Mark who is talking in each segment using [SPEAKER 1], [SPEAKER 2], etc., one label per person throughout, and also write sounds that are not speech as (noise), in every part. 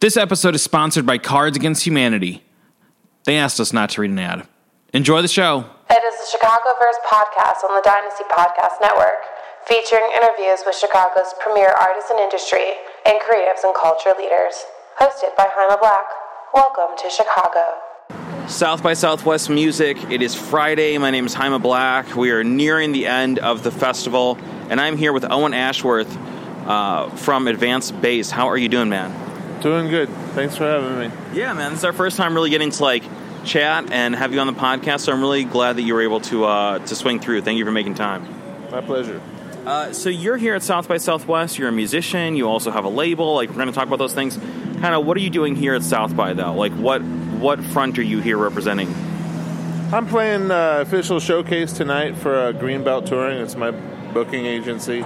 [SPEAKER 1] This episode is sponsored by Cards Against Humanity. They asked us not to read an ad. Enjoy the show.
[SPEAKER 2] It is the Chicagoverse podcast on the Dynasty Podcast Network, featuring interviews with Chicago's premier artists and industry and creatives and culture leaders. Hosted by Jaime Black. Welcome to Chicago.
[SPEAKER 1] South by Southwest Music. It is Friday. My name is Jaime Black. We are nearing the end of the festival, and I'm here with Owen Ashworth uh, from Advance Base. How are you doing, man?
[SPEAKER 3] Doing good. Thanks for having me.
[SPEAKER 1] Yeah, man. This is our first time really getting to like chat and have you on the podcast. So I'm really glad that you were able to uh, to swing through. Thank you for making time.
[SPEAKER 3] My pleasure.
[SPEAKER 1] Uh, so you're here at South by Southwest. You're a musician. You also have a label. Like we're going to talk about those things. Kind of, what are you doing here at South by though? Like what what front are you here representing?
[SPEAKER 3] I'm playing uh, official showcase tonight for uh, Greenbelt Touring. It's my booking agency,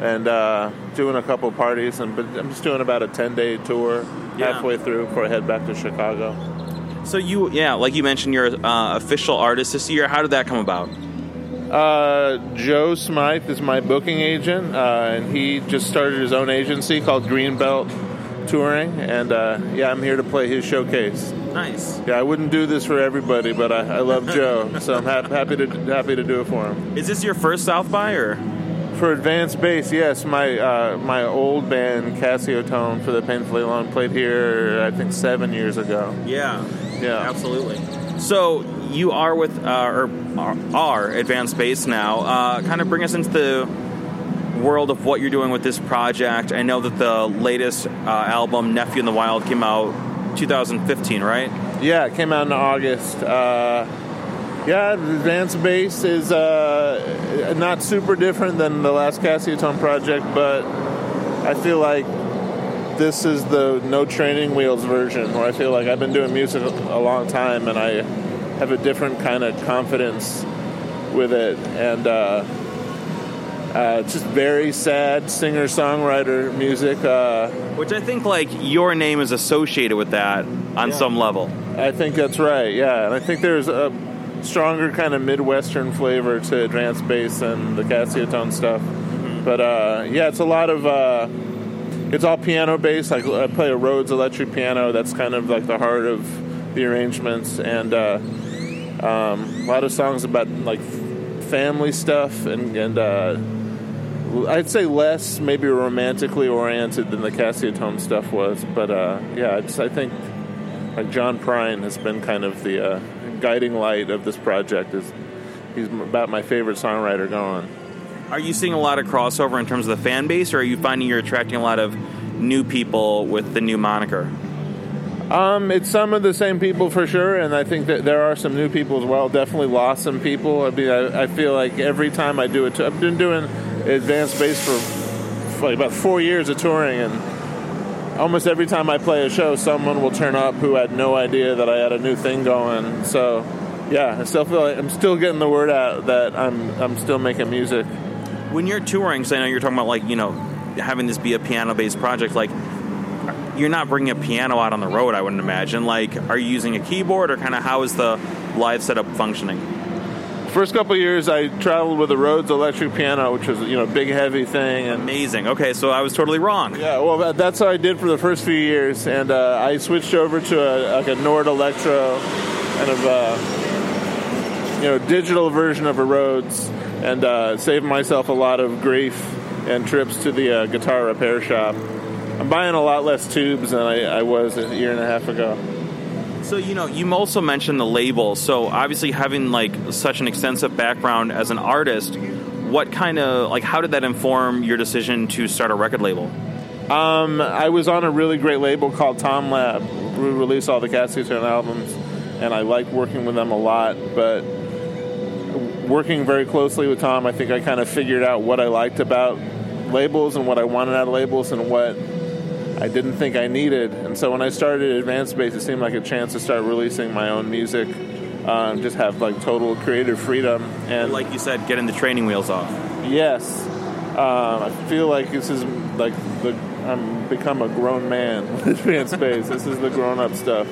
[SPEAKER 3] and uh, doing a couple parties. And but I'm just doing about a 10 day tour
[SPEAKER 1] Yeah.
[SPEAKER 3] halfway through before I head back to Chicago.
[SPEAKER 1] So you, yeah, like you mentioned, you're an uh, official artist this year. How did that come about?
[SPEAKER 3] Uh, Joe Smythe is my booking agent, uh, and he just started his own agency called Greenbelt Touring. And uh, yeah, I'm here to play his showcase.
[SPEAKER 1] Nice.
[SPEAKER 3] Yeah, I wouldn't do this for everybody, but I, I love Joe, so I'm hap- happy to happy to do it for him.
[SPEAKER 1] Is this your first South by or?
[SPEAKER 3] For Advance Base, yes, my uh, my old band Casiotone for the Painfully Alone played here I think seven years ago.
[SPEAKER 1] Yeah.
[SPEAKER 3] Yeah.
[SPEAKER 1] Absolutely. So you are with uh, or are, are advanced bass now. Uh, kind of bring us into the world of what you're doing with this project. I know that the latest uh, album, Nephew in the Wild, came out 2015, right?
[SPEAKER 3] Yeah, it came out in August. Uh, yeah, the Advance Base is uh, not super different than the last Casiotone project, but I feel like this is the no training wheels version, where I feel like I've been doing music a long time and I have a different kind of confidence with it, and uh, uh, it's just very sad singer songwriter music. Uh,
[SPEAKER 1] Which I think like your name is associated with that on
[SPEAKER 3] Yeah.
[SPEAKER 1] some level.
[SPEAKER 3] I think that's right. Yeah, and I think there's a stronger kind of midwestern flavor to Advance Base and the Casiotone stuff. But uh, yeah, it's a lot of uh, it's all piano based. Like I play a Rhodes electric piano. That's kind of like the heart of the arrangements, and uh, um, a lot of songs about like family stuff and and. Uh, I'd say less maybe romantically oriented than the Casiotone stuff was, but uh, yeah, it's, I think like John Prine has been kind of the uh, guiding light of this project. Is he's about my favorite songwriter going.
[SPEAKER 1] Are you seeing a lot of crossover in terms of the fan base, or are you finding you're attracting a lot of new people with the new moniker?
[SPEAKER 3] Um, it's some of the same people for sure, and I think that there are some new people as well. Definitely lost some people. I mean, I, I feel like every time I do it, I've been doing Advance Base for, like about four years of touring, and almost every time I play a show, someone will turn up who had no idea that I had a new thing going. So, yeah, I still feel like I'm still getting the word out that I'm I'm still making music.
[SPEAKER 1] When you're touring, so I know you're talking about like you know having this be a piano-based project, like you're not bringing a piano out on the road. I wouldn't imagine. Like, are you using a keyboard, or kind of how is the live setup functioning?
[SPEAKER 3] First couple of years, I traveled with a Rhodes electric piano, which was you know a big heavy thing, and
[SPEAKER 1] Amazing. Okay, so I was totally wrong.
[SPEAKER 3] Yeah, well, that, that's how I did for the first few years, and uh, I switched over to a, like a Nord Electro kind of uh, you know digital version of a Rhodes, and uh, saved myself a lot of grief and trips to the uh, guitar repair shop. I'm buying a lot less tubes than I, I was a year and a half ago.
[SPEAKER 1] So you know, you also mentioned the label. So obviously, having like such an extensive background as an artist, what kind of like how did that inform your decision to start a record label?
[SPEAKER 3] Um, I was on a really great label called Tomlab, We released all the Casiotone albums, and I like working with them a lot. But working very closely with Tom, I think I kind of figured out what I liked about labels and what I wanted out of labels and what I didn't think I needed. And so when I started Advance Base, it seemed like a chance to start releasing my own music, um, just have like total creative freedom. And
[SPEAKER 1] Like you said, getting the training wheels off.
[SPEAKER 3] Yes, um, I feel like this is like the I'm become a grown man (laughs) with Advance Base. This is the grown up stuff.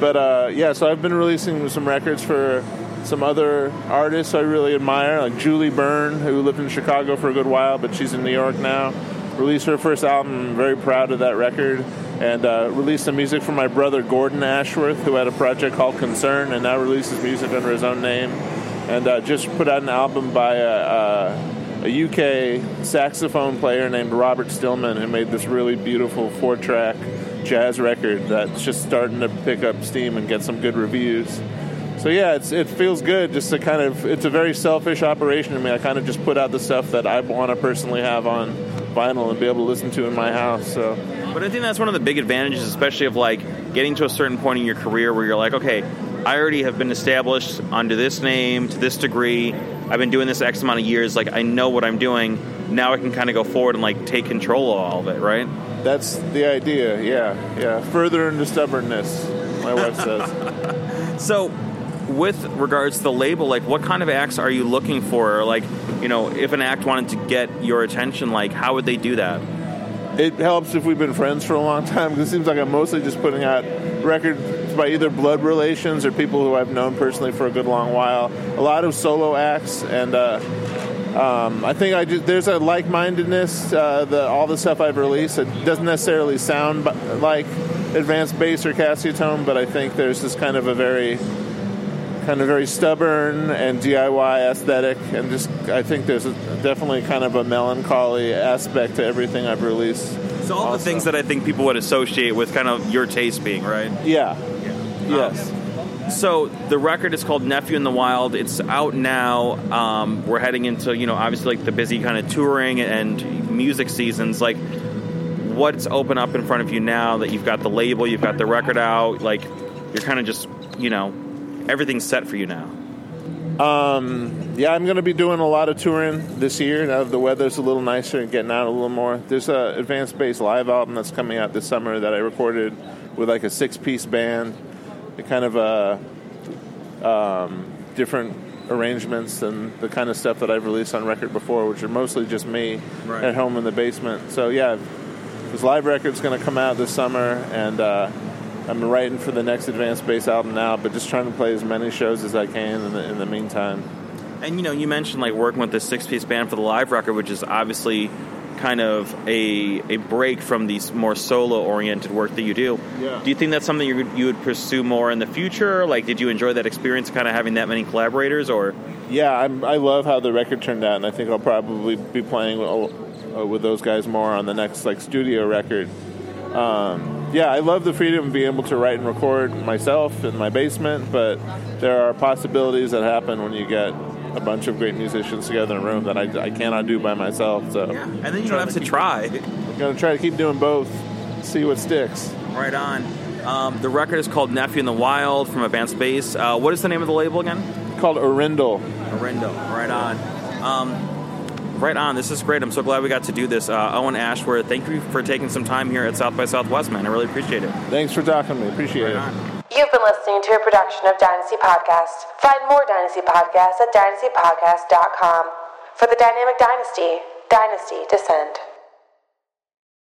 [SPEAKER 3] But uh, yeah, so I've been releasing some records for some other artists I really admire, like Julie Byrne, who lived in Chicago for a good while, but she's in New York now. Released her first album. I'm very proud of that record. and uh, released some music from my brother Gordon Ashworth, who had a project called Concern, and now releases music under his own name, and uh, just put out an album by a, a, a UK saxophone player named Robert Stillman, who made this really beautiful four-track jazz record that's just starting to pick up steam and get some good reviews. So yeah, it feels good just to kind of. It's a very selfish operation to me. I kind of just put out the stuff that I want to personally have on vinyl and be able to listen to in my house. So
[SPEAKER 1] But I think that's one of the big advantages, especially of like getting to a certain point in your career where you're like, okay, I already have been established under this name to this degree. I've been doing this X amount of years. Like I know what I'm doing. Now I can kind of go forward and like take control of all of it, right?
[SPEAKER 3] that's the idea. Yeah, yeah. Further into stubbornness, my wife says. (laughs)
[SPEAKER 1] So, with regards to the label, like what kind of acts are you looking for? Like, you know, if an act wanted to get your attention, like how would they do that?
[SPEAKER 3] It helps if we've been friends for a long time because it seems like I'm mostly just putting out records by either blood relations or people who I've known personally for a good long while. A lot of solo acts, and uh, um, I think I just, there's a like-mindedness. Uh, the, all the stuff I've released it doesn't necessarily sound like Advance Base or Casio but I think there's this kind of a very kind of very stubborn and DIY aesthetic, and just I think there's a, definitely kind of a melancholy aspect to everything I've released.
[SPEAKER 1] So all the things that I think people would associate with kind of your taste being, right?
[SPEAKER 3] Yeah. Yes.
[SPEAKER 1] So the record is called Nephew in the Wild. It's out now. Um, we're heading into you know obviously like the busy kind of touring and music seasons. Like what's open up in front of you now that you've got the label, you've got the record out. Like you're kind of just you know everything's set for you now.
[SPEAKER 3] Yeah, I'm going to be doing a lot of touring this year. Now that the weather's a little nicer and getting out a little more. There's a Advance Base live album that's coming out this summer that I recorded with like a six piece band. It kind of uh, um, different arrangements than the kind of stuff that I've released on record before, which are mostly just me
[SPEAKER 1] Right.
[SPEAKER 3] at home in the basement. So yeah, this live record's going to come out this summer, and uh, I'm writing for the next Advance Base album now, but just trying to play as many shows as I can in the, in the meantime.
[SPEAKER 1] And you know, you mentioned like working with this six piece band for the live record, which is obviously kind of a a break from these more solo oriented work that you do.
[SPEAKER 3] Yeah.
[SPEAKER 1] Do you think that's something you would, you would pursue more in the future? Like, did you enjoy that experience, kind of having that many collaborators, or
[SPEAKER 3] Yeah, I'm, I love how the record turned out, and I think I'll probably be playing with, uh, with those guys more on the next like studio record. Um, yeah, I love the freedom of being able to write and record myself in my basement, but there are possibilities that happen when you get a bunch of great musicians together in a room that I, I cannot do by myself. So yeah,
[SPEAKER 1] and then you don't have to try.
[SPEAKER 3] I'm gonna try to keep doing both, see what sticks.
[SPEAKER 1] Right on. Um, the record is called Nephew in the Wild from Advance Base. Uh, what is the name of the label again?
[SPEAKER 3] called Orindal.
[SPEAKER 1] Orindal. Right on. Um, right on. This is great. I'm so glad we got to do this. Uh, Owen Ashworth, thank you for taking some time here at South by Southwest, man. I really appreciate it.
[SPEAKER 3] Thanks for talking to me. Appreciate it.
[SPEAKER 2] You've been listening to a production of Dynasty Podcast. Find more Dynasty Podcasts at dynastypodcast.com. For the Dynamic Dynasty, Dynasty Descend.